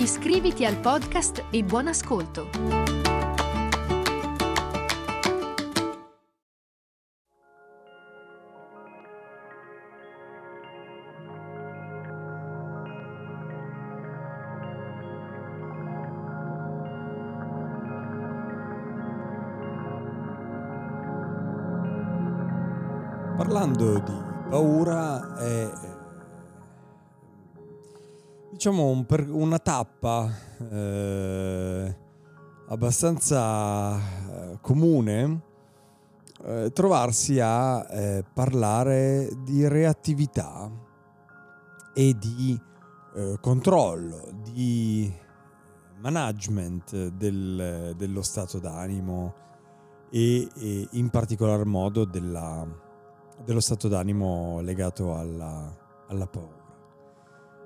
Iscriviti al podcast e buon ascolto. Parlando di paura è diciamo un per, una tappa eh, abbastanza eh, comune eh, trovarsi a eh, parlare di reattività e di eh, controllo, di management del, dello stato d'animo e, e in particolar modo della, dello stato d'animo legato alla, alla paura.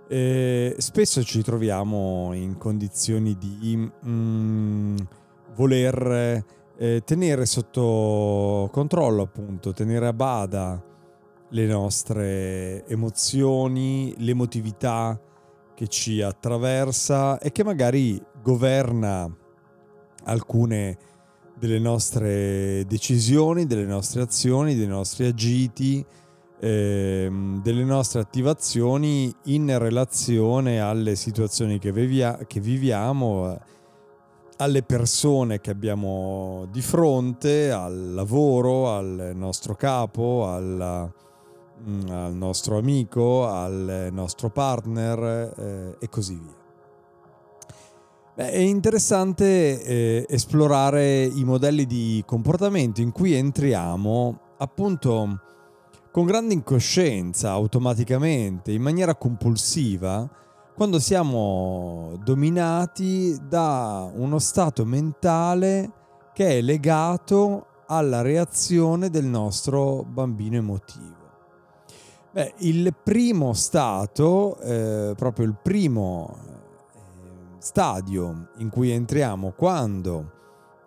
Eh, spesso ci troviamo in condizioni di mm, voler eh, tenere sotto controllo, appunto, tenere a bada le nostre emozioni, l'emotività che ci attraversa e che magari governa alcune delle nostre decisioni, delle nostre azioni, dei nostri agiti delle nostre attivazioni in relazione alle situazioni che, vivia- che viviamo, alle persone che abbiamo di fronte, al lavoro, al nostro capo, alla, mm, al nostro amico, al nostro partner eh, e così via. Beh, è interessante eh, esplorare i modelli di comportamento in cui entriamo appunto con grande incoscienza, automaticamente, in maniera compulsiva, quando siamo dominati da uno stato mentale che è legato alla reazione del nostro bambino emotivo. Beh, il primo stato, eh, proprio il primo eh, stadio in cui entriamo quando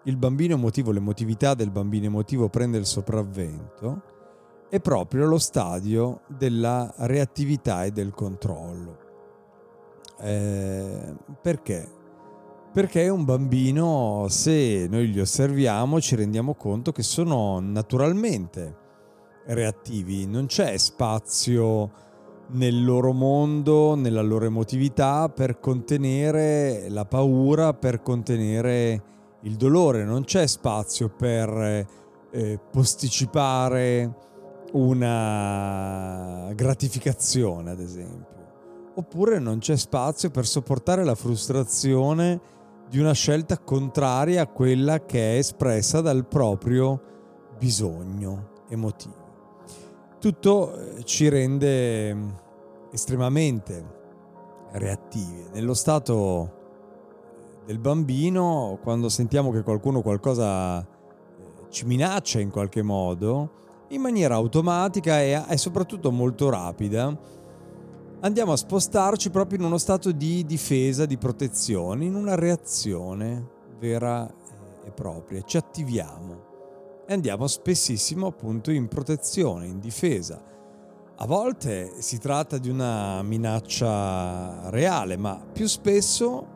il bambino emotivo, l'emotività del bambino emotivo prende il sopravvento, è proprio lo stadio della reattività e del controllo. Eh, perché? Perché un bambino, se noi li osserviamo, ci rendiamo conto che sono naturalmente reattivi, non c'è spazio nel loro mondo, nella loro emotività per contenere la paura, per contenere il dolore, non c'è spazio per eh, posticipare una gratificazione, ad esempio. Oppure non c'è spazio per sopportare la frustrazione di una scelta contraria a quella che è espressa dal proprio bisogno emotivo. Tutto eh, ci rende mm, estremamente reattivi. Nello stato del bambino, quando sentiamo che qualcuno qualcosa eh, ci minaccia in qualche modo, in maniera automatica e, e soprattutto molto rapida, andiamo a spostarci proprio in uno stato di difesa, di protezione, in una reazione vera e propria. Ci attiviamo e andiamo spessissimo appunto in protezione, in difesa. A volte si tratta di una minaccia reale, ma più spesso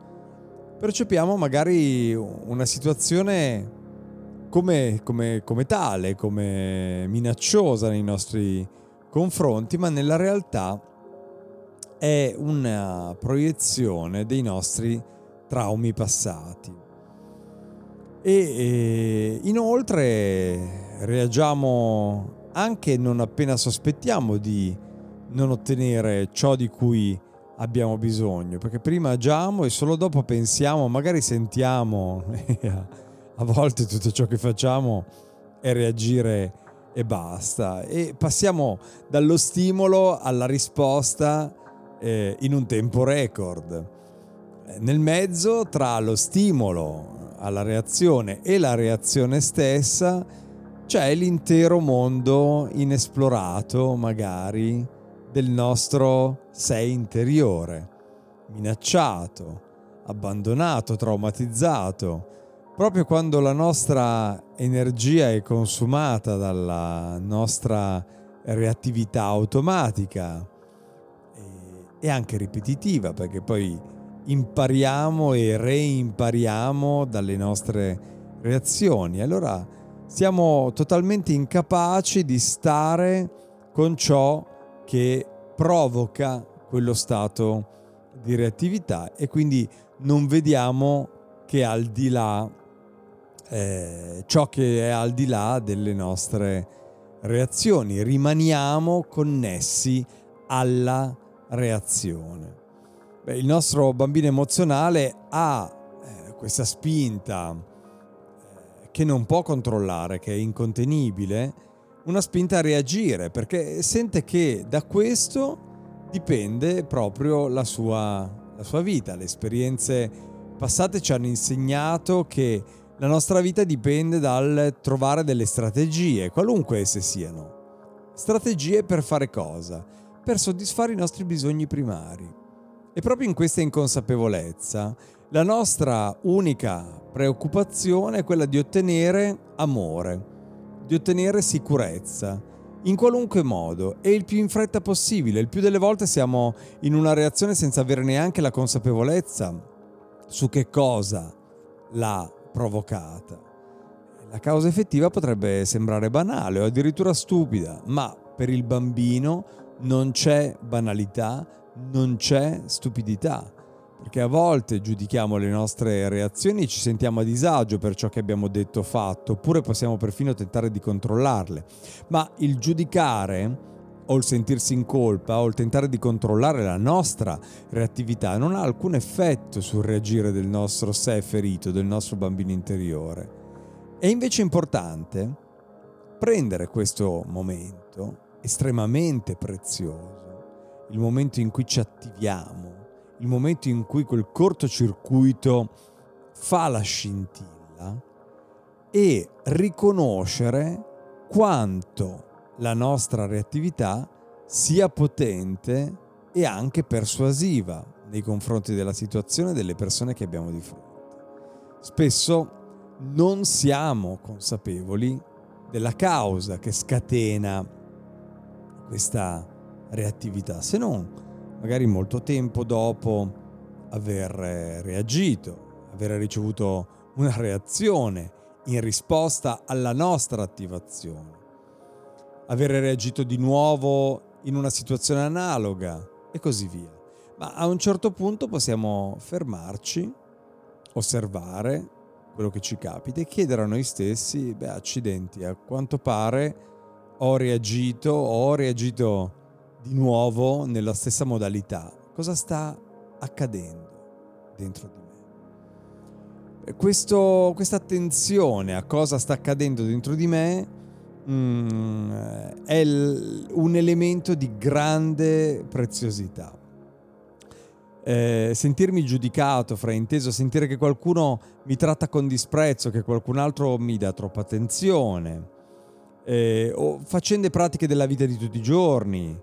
percepiamo magari una situazione come, come, come tale, come minacciosa nei nostri confronti, ma nella realtà è una proiezione dei nostri traumi passati. E, e inoltre reagiamo anche non appena sospettiamo di non ottenere ciò di cui abbiamo bisogno, perché prima agiamo e solo dopo pensiamo, magari sentiamo a volte tutto ciò che facciamo è reagire e basta. E passiamo dallo stimolo alla risposta eh, in un tempo record. nel mezzo tra lo stimolo alla reazione e la reazione stessa c'è l'intero mondo inesplorato magari del nostro sé interiore, minacciato, abbandonato, traumatizzato. Proprio quando la nostra energia è consumata dalla nostra reattività automatica e anche ripetitiva, perché poi impariamo e reimpariamo dalle nostre reazioni. Allora siamo totalmente incapaci di stare con ciò che provoca quello stato di reattività e quindi non vediamo che al di là eh, ciò che è al di là delle nostre reazioni, rimaniamo connessi alla reazione. Beh, il nostro bambino emozionale ha eh, questa spinta eh, che non può controllare, che è incontenibile, una spinta a reagire perché sente che da questo dipende proprio la sua, la sua vita. Le esperienze passate ci hanno insegnato che la nostra vita dipende dal trovare delle strategie, qualunque esse siano. Strategie per fare cosa? Per soddisfare i nostri bisogni primari. E proprio in questa inconsapevolezza, la nostra unica preoccupazione è quella di ottenere amore, di ottenere sicurezza, in qualunque modo e il più in fretta possibile. Il più delle volte siamo in una reazione senza avere neanche la consapevolezza su che cosa l'ha provocata. La causa effettiva potrebbe sembrare banale o addirittura stupida, ma per il bambino non c'è banalità, non c'è stupidità, perché a volte giudichiamo le nostre reazioni e ci sentiamo a disagio per ciò che abbiamo detto o fatto, oppure possiamo perfino tentare di controllarle, ma il giudicare o il sentirsi in colpa o il tentare di controllare la nostra reattività non ha alcun effetto sul reagire del nostro sé ferito, del nostro bambino interiore. È invece importante prendere questo momento estremamente prezioso il momento in cui ci attiviamo, il momento in cui quel cortocircuito fa la scintilla e riconoscere quanto la nostra reattività sia potente e anche persuasiva nei confronti della situazione e delle persone che abbiamo di fronte. Spesso non siamo consapevoli della causa che scatena questa reattività, se non magari molto tempo dopo aver reagito, aver ricevuto una reazione in risposta alla nostra attivazione, aver reagito di nuovo in una situazione analoga e così via. Ma a un certo punto possiamo fermarci, osservare quello che ci capita e chiedere a noi stessi, beh accidenti, a quanto pare ho reagito, ho reagito di nuovo nella stessa modalità. Cosa sta accadendo dentro di me? Questa attenzione a cosa sta accadendo dentro di me mm, è l, un elemento di grande preziosità. Eh, sentirmi giudicato, frainteso, sentire che qualcuno mi tratta con disprezzo, che qualcun altro mi dà troppa attenzione, eh, o faccende pratiche della vita di tutti i giorni,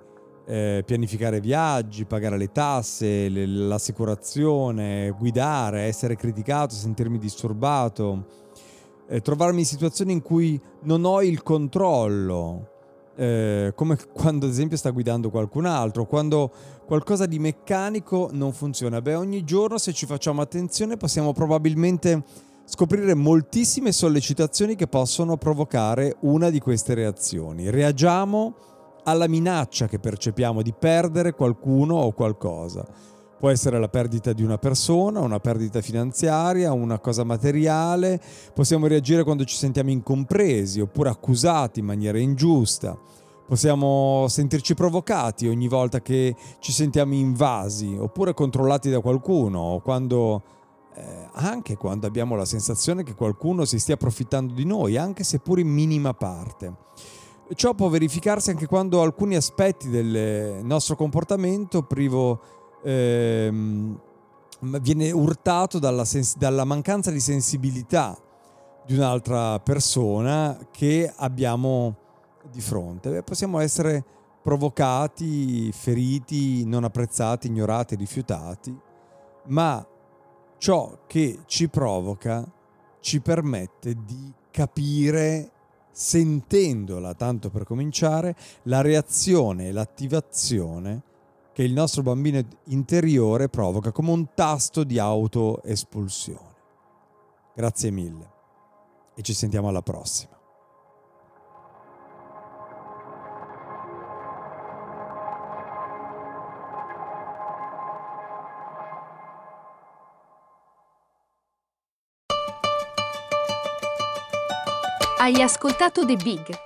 eh, pianificare viaggi, pagare le tasse, le, l'assicurazione, guidare, essere criticato, sentirmi disturbato, eh, trovarmi in situazioni in cui non ho il controllo, eh, come quando ad esempio sta guidando qualcun altro, quando qualcosa di meccanico non funziona. Beh, ogni giorno se ci facciamo attenzione possiamo probabilmente scoprire moltissime sollecitazioni che possono provocare una di queste reazioni. Reagiamo alla minaccia che percepiamo di perdere qualcuno o qualcosa. Può essere la perdita di una persona, una perdita finanziaria, una cosa materiale. Possiamo reagire quando ci sentiamo incompresi oppure accusati in maniera ingiusta. Possiamo sentirci provocati ogni volta che ci sentiamo invasi oppure controllati da qualcuno o quando, eh, anche quando abbiamo la sensazione che qualcuno si stia approfittando di noi, anche seppur in minima parte. Ciò può verificarsi anche quando alcuni aspetti del nostro comportamento privo ehm, viene urtato dalla, sens- dalla mancanza di sensibilità di un'altra persona che abbiamo di fronte. Beh, possiamo essere provocati, feriti, non apprezzati, ignorati, rifiutati, ma ciò che ci provoca ci permette di capire, sentendola tanto per cominciare, la reazione e l'attivazione che il nostro bambino interiore provoca come un tasto di autoespulsione. Grazie mille e ci sentiamo alla prossima. Hai ascoltato The Big